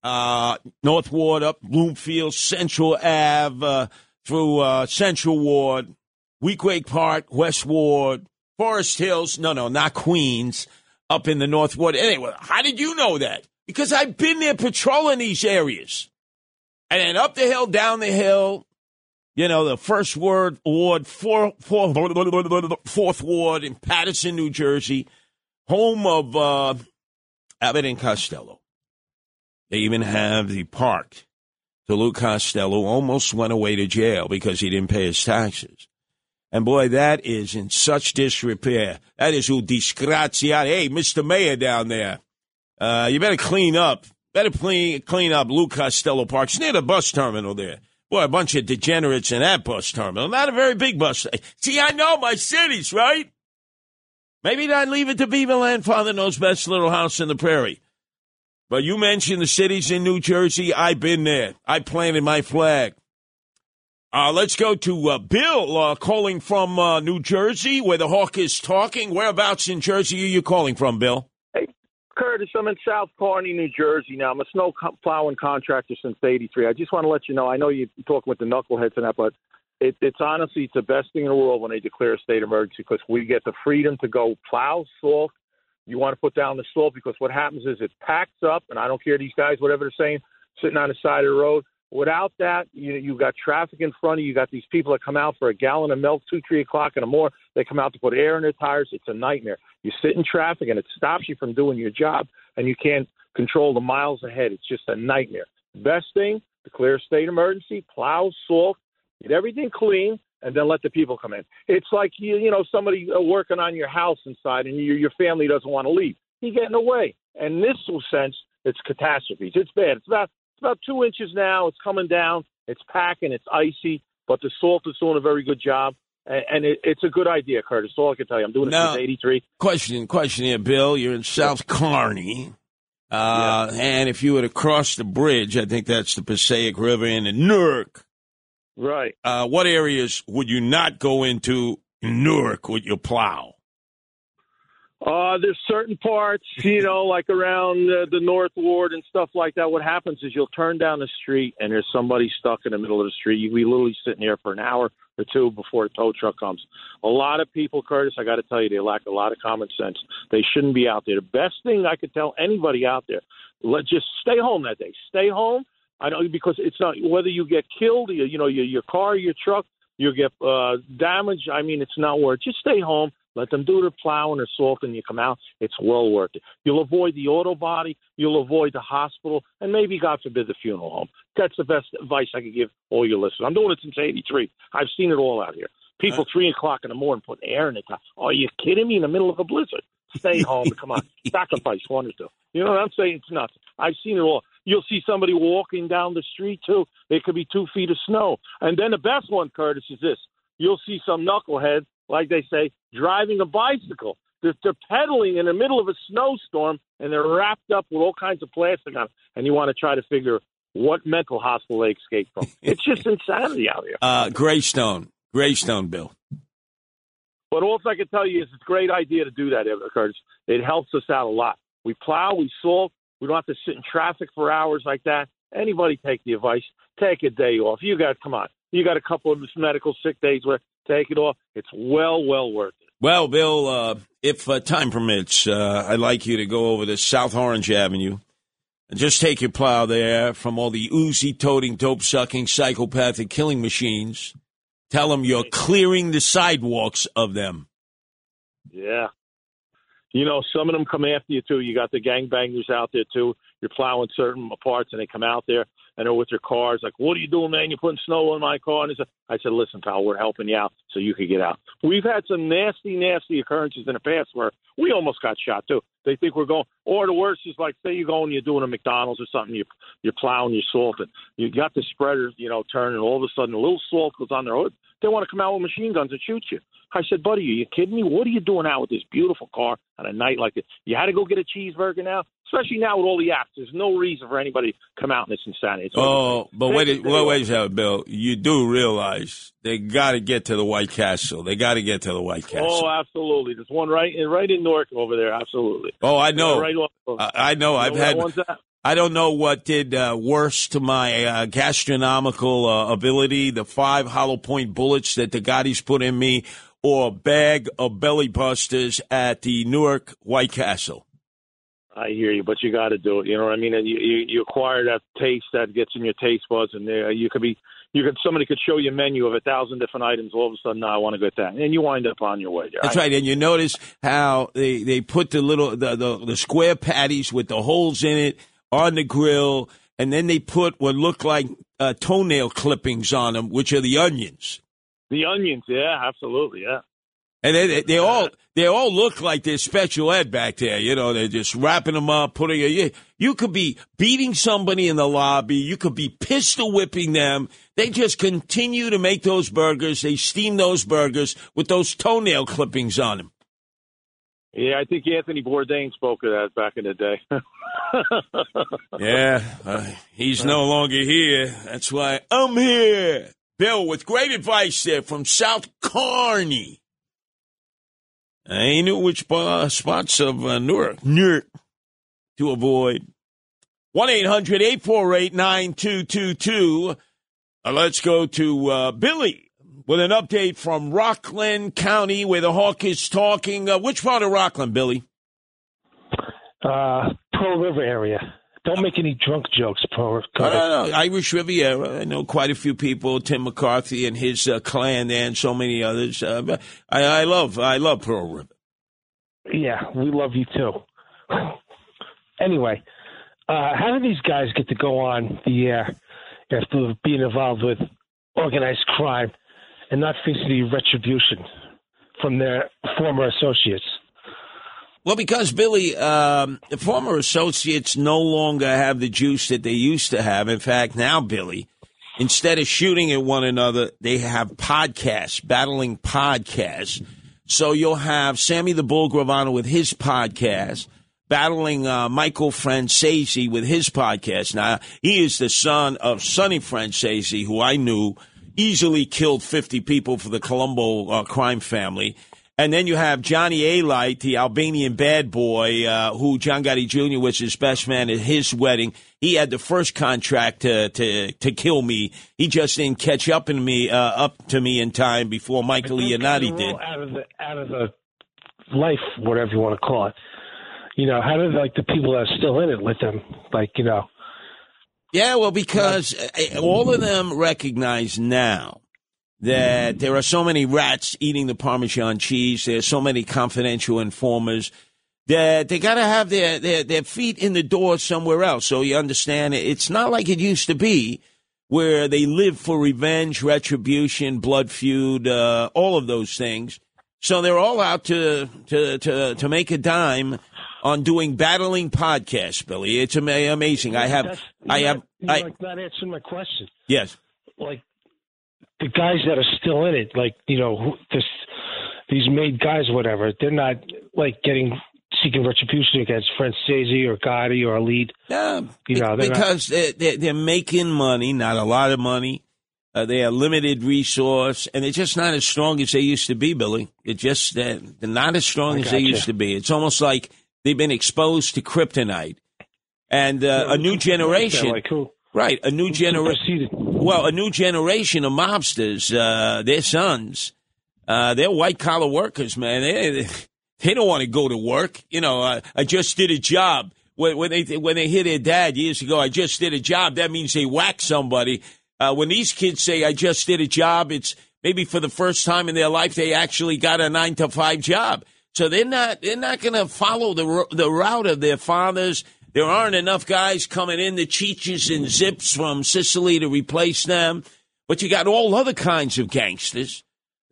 uh, North Ward, up Bloomfield, Central Ave, uh, through uh, Central Ward, Weequahic Park, West Ward, Forest Hills. No, no, not Queens, up in the North Ward. Anyway, how did you know that? Because I've been there patrolling these areas. And then up the hill, down the hill, you know, the first ward ward, four, four, fourth ward in Paterson, New Jersey, home of uh, Abbott and Costello. They even have the park. So Lou Costello almost went away to jail because he didn't pay his taxes. And boy, that is in such disrepair. That is who disgraziato. Hey, Mr. Mayor down there, uh, you better clean up. Better clean, clean up Lou Costello Park. It's near the bus terminal there. Boy, a bunch of degenerates in that bus terminal. Not a very big bus. See, I know my cities, right? Maybe not leave it to Beaverland. Father knows best little house in the prairie. But you mentioned the cities in New Jersey. I've been there. I planted my flag. Uh, let's go to uh, Bill uh, calling from uh, New Jersey, where the hawk is talking. Whereabouts in Jersey are you calling from, Bill? Curtis. I'm in South Kearney, New Jersey now. I'm a snow plowing contractor since '83. I just want to let you know. I know you're talking with the knuckleheads and that, but it, it's honestly it's the best thing in the world when they declare a state emergency because we get the freedom to go plow salt. You want to put down the salt because what happens is it packs up, and I don't care these guys whatever they're saying, sitting on the side of the road. Without that, you you got traffic in front of you. You got these people that come out for a gallon of milk, two, three o'clock in the morning. They come out to put air in their tires. It's a nightmare. You sit in traffic and it stops you from doing your job, and you can't control the miles ahead. It's just a nightmare. Best thing: declare a state emergency, plow, salt, get everything clean, and then let the people come in. It's like you you know somebody uh, working on your house inside, and your your family doesn't want to leave. You get in the way. And in this sense, it's catastrophes. It's bad. It's about about two inches now. It's coming down. It's packing. It's icy, but the salt is doing a very good job. And, and it, it's a good idea, Curtis. All I can tell you. I'm doing it Now- since '83. Question, question here, Bill. You're in South Kearney. Uh, And if you were to cross the bridge, I think that's the Passaic River into Newark. Right. Uh, what areas would you not go into Newark with your plow? Uh, there's certain parts, you know, like around uh, the North Ward and stuff like that. What happens is you'll turn down the street and there's somebody stuck in the middle of the street. You be literally sitting there for an hour or two before the tow truck comes. A lot of people, Curtis, I got to tell you, they lack a lot of common sense. They shouldn't be out there. The best thing I could tell anybody out there, let just stay home that day. Stay home. I know because it's not whether you get killed, you, you know, your your car, your truck, you get uh, damaged. I mean, it's not worth. Just stay home. Let them do their plowing or salt, and you come out. It's well worth it. You'll avoid the auto body. You'll avoid the hospital, and maybe, God forbid, the funeral home. That's the best advice I could give all your listeners. I'm doing it since '83. I've seen it all out here. People uh-huh. three o'clock in the morning putting air in the car. Are you kidding me? In the middle of a blizzard. Stay home. Come on, sacrifice one or two. You know what I'm saying? It's nuts. I've seen it all. You'll see somebody walking down the street too. It could be two feet of snow. And then the best one, Curtis, is this: you'll see some knucklehead, like they say, driving a bicycle. They're, they're pedaling in the middle of a snowstorm, and they're wrapped up with all kinds of plastic on. And you want to try to figure what mental hospital they escaped from. It's just insanity out here. Uh, Greystone. Greystone, Bill. But all I can tell you is it's a great idea to do that, Curtis. It helps us out a lot. We plow, we salt. We don't have to sit in traffic for hours like that. Anybody take the advice. Take a day off. You got, come on. You got a couple of medical sick days where take it off. It's well, well worth it. Well, Bill, uh, if uh, time permits, uh, I'd like you to go over to South Orange Avenue and just take your plow there from all the oozy toting, dope sucking, psychopathic killing machines. Tell them you're clearing the sidewalks of them. Yeah. You know, some of them come after you too. You got the gangbangers out there too. You're plowing certain parts, and they come out there and they're with their cars. Like, what are you doing, man? You're putting snow on my car. And I said, listen, pal, we're helping you out so you could get out. We've had some nasty, nasty occurrences in the past where we almost got shot too. They think we're going, or the worst is like, say you're going, you're doing a McDonald's or something, you you're plowing, you're salting. You got the spreader, you know, turning. All of a sudden, a little salt goes on their hood. They want to come out with machine guns and shoot you. I said, buddy, are you kidding me? What are you doing out with this beautiful car on a night like this? You had to go get a cheeseburger now, especially now with all the apps. There's no reason for anybody to come out in this insanity. It's Oh, but wait, a day wait a second, Bill. You do realize they got to get to the White Castle. They got to get to the White Castle. Oh, absolutely. There's one right in right in Newark over there. Absolutely. Oh, I know. Right off of- I, I know. You I've had. I don't know what did uh, worse to my uh, gastronomical uh, ability: the five hollow point bullets that the Gottis put in me, or a bag of belly busters at the Newark White Castle. I hear you, but you got to do it. You know what I mean? And you, you you acquire that taste that gets in your taste buds, and uh, you could be you could somebody could show you a menu of a thousand different items. All of a sudden, now I want to get that, and you wind up on your way. there. That's right, and you notice how they, they put the little the, the the square patties with the holes in it on the grill, and then they put what look like uh, toenail clippings on them, which are the onions. The onions, yeah, absolutely, yeah. And they, they, they all they all look like they're special ed back there. You know, they're just wrapping them up, putting it. You could be beating somebody in the lobby. You could be pistol whipping them. They just continue to make those burgers. They steam those burgers with those toenail clippings on them. Yeah, I think Anthony Bourdain spoke of that back in the day. Yeah, uh, he's no longer here. That's why I'm here. Bill, with great advice there from South Kearney. I ain't knew which uh, spots of uh, Newark. Newark. to avoid. 1 800 848 9222. Uh, Let's go to uh, Billy with an update from Rockland County where the hawk is talking. Uh, which part of Rockland, Billy? Uh, Pearl River area. Don't make any drunk jokes, Pearl. No, no, no. Irish Riviera. I know quite a few people. Tim McCarthy and his uh, clan there, and so many others. Uh, I, I love, I love Pearl River. Yeah, we love you too. Anyway, uh, how do these guys get to go on the air after being involved with organized crime and not facing any retribution from their former associates? Well, because Billy, um, the former associates no longer have the juice that they used to have. In fact, now Billy, instead of shooting at one another, they have podcasts, battling podcasts. So you'll have Sammy the Bull Gravano with his podcast, battling uh, Michael Franzese with his podcast. Now, he is the son of Sonny Franzese, who I knew easily killed 50 people for the Colombo uh, crime family. And then you have Johnny Alite, the Albanian bad boy, uh, who John Gotti Jr. was his best man at his wedding. He had the first contract to to, to kill me. He just didn't catch up in me uh, up to me in time before Michael Leonardi did. Out of the out of the life, whatever you want to call it. You know, how did like the people that are still in it let them like you know? Yeah, well, because uh, all of them recognize now that there are so many rats eating the Parmesan cheese. There's so many confidential informers that they got to have their, their, their feet in the door somewhere else. So you understand it's not like it used to be where they live for revenge, retribution, blood feud, uh, all of those things. So they're all out to, to, to, to make a dime on doing battling podcasts, Billy. It's amazing. I have, That's- I have, I, not answering my question. yes. Like the guys that are still in it, like you know, who, this these made guys, whatever. They're not like getting seeking retribution against Franzese or Gotti or Alite. Yeah, you know, they're not- because they're, they're, they're making money, not a lot of money. Uh, they are limited resource, and they're just not as strong as they used to be, Billy. They're just uh, they're not as strong as they used to be. It's almost like they've been exposed to kryptonite, and uh, a new generation. Like? Right, a new generation. Well, a new generation of mobsters, uh, their sons, uh, they're white collar workers, man. They, they don't want to go to work. You know, uh, I just did a job. When, when they when they hear their dad years ago, I just did a job. That means they whack somebody. Uh, when these kids say, "I just did a job," it's maybe for the first time in their life they actually got a nine to five job. So they're not they're not going to follow the the route of their fathers. There aren't enough guys coming in the cheeches and zips from Sicily to replace them. But you got all other kinds of gangsters,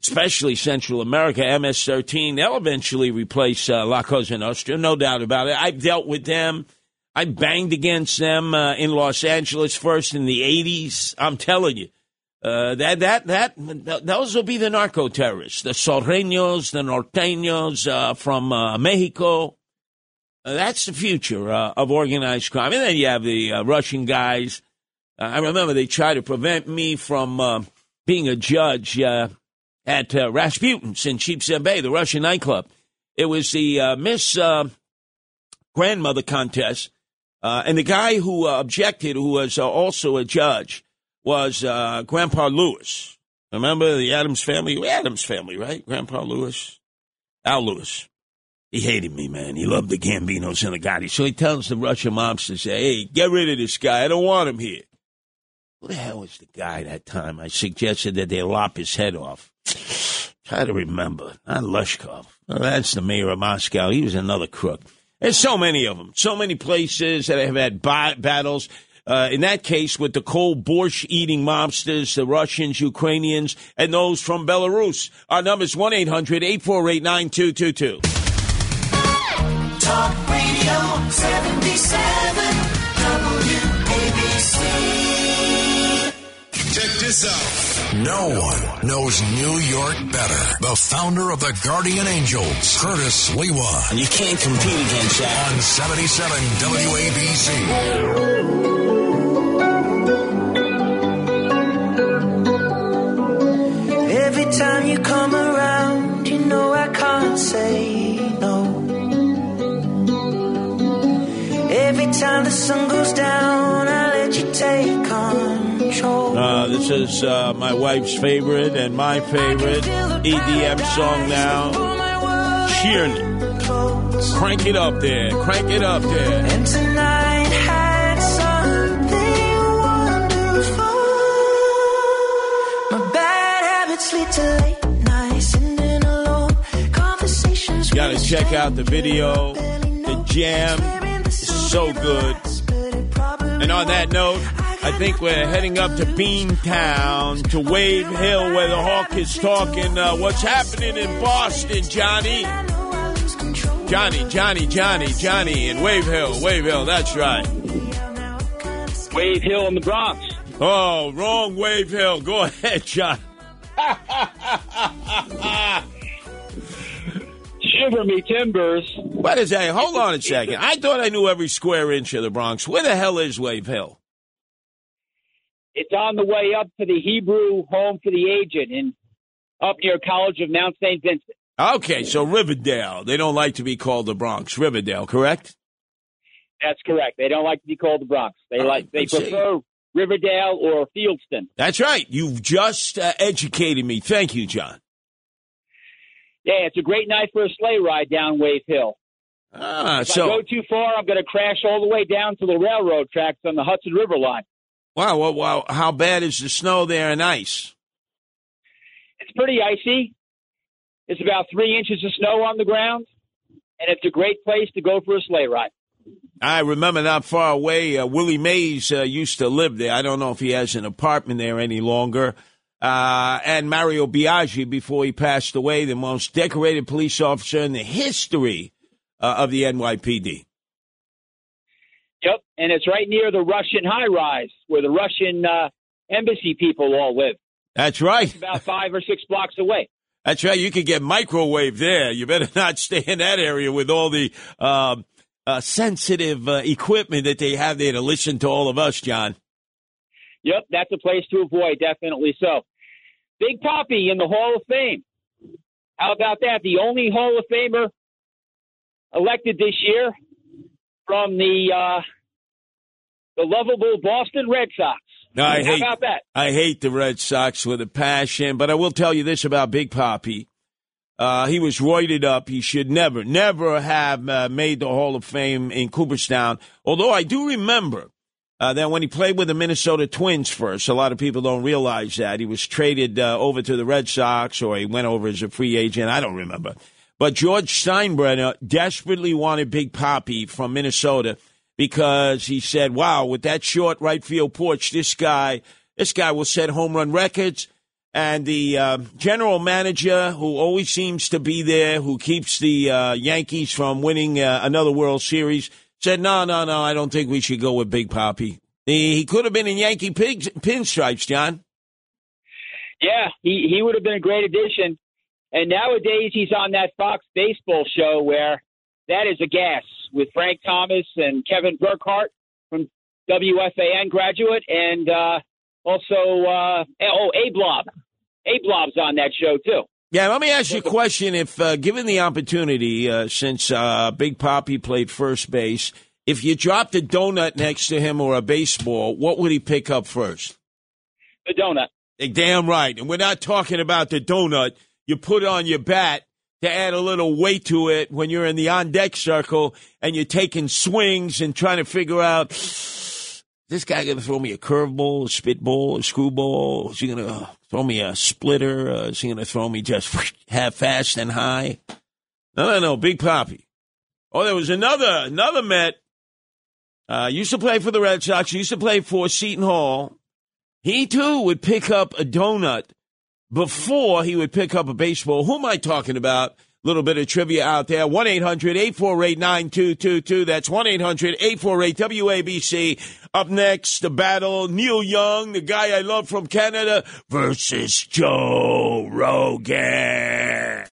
especially Central America, MS-13. They'll eventually replace uh, La Cosa Nostra, no doubt about it. I've dealt with them. I banged against them uh, in Los Angeles first in the 80s. I'm telling you. Uh, that that that th- those will be the narco terrorists, the Sureños, the Norteños uh, from uh, Mexico. That's the future uh, of organized crime. And then you have the uh, Russian guys. Uh, I remember they tried to prevent me from uh, being a judge uh, at uh, Rasputin's in Sheepshead Bay, the Russian nightclub. It was the Miss Grandmother contest, and the guy who objected, who was also a judge, was Grandpa Lewis. Remember the Addams family? Addams family, right? Grandpa Lewis, Al Lewis. He hated me, man. He loved the the Gotti. So he tells the Russian mobsters, "Hey, get rid of this guy. I don't want him here." Who the hell was the guy that time? I suggested that they lop his head off. Try to remember. Not Luzhkov. Well, that's the mayor of Moscow. He was another crook. There's so many of them. So many places that have had ba- battles. Uh, in that case, with the cold borscht eating mobsters, the Russians, Ukrainians, and those from Belarus. Our number is 1 800 848 9222. Talk Radio 77 WABC. Check this out. No one knows New York better. The founder of the Guardian Angels, Curtis Sliwa. And you can't compete against that. On 77 WABC. This is uh, my wife's favorite and my favorite EDM song now. Cheering. Crank it up there. Crank it up there. And tonight had something wonderful. My bad habits lead to late nights, sitting alone. Conversations. You got to check out the video. The jam is so good. And on that note, I think we're heading up to Beantown, to Wave Hill, where the Hawk is talking. Uh, what's happening in Boston, Johnny? Johnny, Johnny, Johnny, Johnny in Wave Hill, Wave Hill, that's right. Wave Hill in the Bronx. Oh, wrong Wave Hill. Go ahead, John. Shiver me timbers. What is that? Hold on a second. I thought I knew every square inch of the Bronx. Where the hell is Wave Hill? It's on the way up to the Hebrew Home for the Aged in up near College of Mount St. Vincent. Okay, so Riverdale. They don't like to be called the Bronx. Riverdale, correct? That's correct. They don't like to be called the Bronx. They like they let's see. prefer Riverdale or Fieldston. That's right. You've just uh, educated me. Thank you, John. Yeah, it's a great night for a sleigh ride down Wave Hill. Ah, if so- I go too far, I'm going to crash all the way down to the railroad tracks on the Hudson River line. Wow, wow, wow. How bad is the snow there and ice? It's pretty icy. It's about three inches of snow on the ground, and it's a great place to go for a sleigh ride. I remember not far away, uh, Willie Mays uh, used to live there. I don't know if he has an apartment there any longer. Uh, and Mario Biaggi, before he passed away, the most decorated police officer in the history uh, of the NYPD. And it's right near the Russian high rise where the Russian uh, embassy people all live. That's right. It's about five or six blocks away. That's right. You could get microwave there. You better not stay in that area with all the um uh, sensitive uh, equipment that they have there to listen to all of us, John. Yep, that's a place to avoid, definitely so. Big Papi in the Hall of Fame. How about that? The only Hall of Famer elected this year from the uh, the lovable Boston Red Sox. No, I How hate, about that? I hate the Red Sox with a passion, but I will tell you this about Big Papi. Uh, he was roided up. He should never, never have uh, made the Hall of Fame in Cooperstown. Although I do remember uh, that when he played with the Minnesota Twins first, a lot of people don't realize that. He was traded uh, over to the Red Sox or he went over as a free agent. I don't remember. But George Steinbrenner desperately wanted Big Papi from Minnesota because he said, wow, with that short right field porch, this guy, this guy will set home run records. And the uh, general manager, who always seems to be there, who keeps the uh, Yankees from winning uh, another World Series, said, no, no, no, I don't think we should go with Big Papi. He, he could have been in Yankee pinstripes, John. Yeah, he he would have been a great addition. And nowadays he's on that Fox baseball show where that is a gas with Frank Thomas and Kevin Burkhardt from WFAN graduate and uh, also uh, oh A Blob, A Blob's on that show too. Yeah, let me ask you a question. If uh, given the opportunity, uh, since uh, Big Papi played first base, if you dropped a donut next to him or a baseball, what would he pick up first? The donut. Damn right. And we're not talking about the donut you put on your bat to add a little weight to it when you're in the on deck circle and you're taking swings and trying to figure out this guy to throw me a curveball, a spitball, a screwball? Is he to throw me a splitter? Uh, is he to throw me just half fast and high? No, no, no. Big Papi. Oh, there was another another Met. Uh, used to play for the Red Sox. Used to play for Seton Hall. He too would pick up a donut before he would pick up a baseball. Who am I talking about? Little bit of trivia out there. 1 800 848 9222. That's 1 800 848 WABC. Up next, the battle Neil Young, the guy I love from Canada, versus Joe Rogan.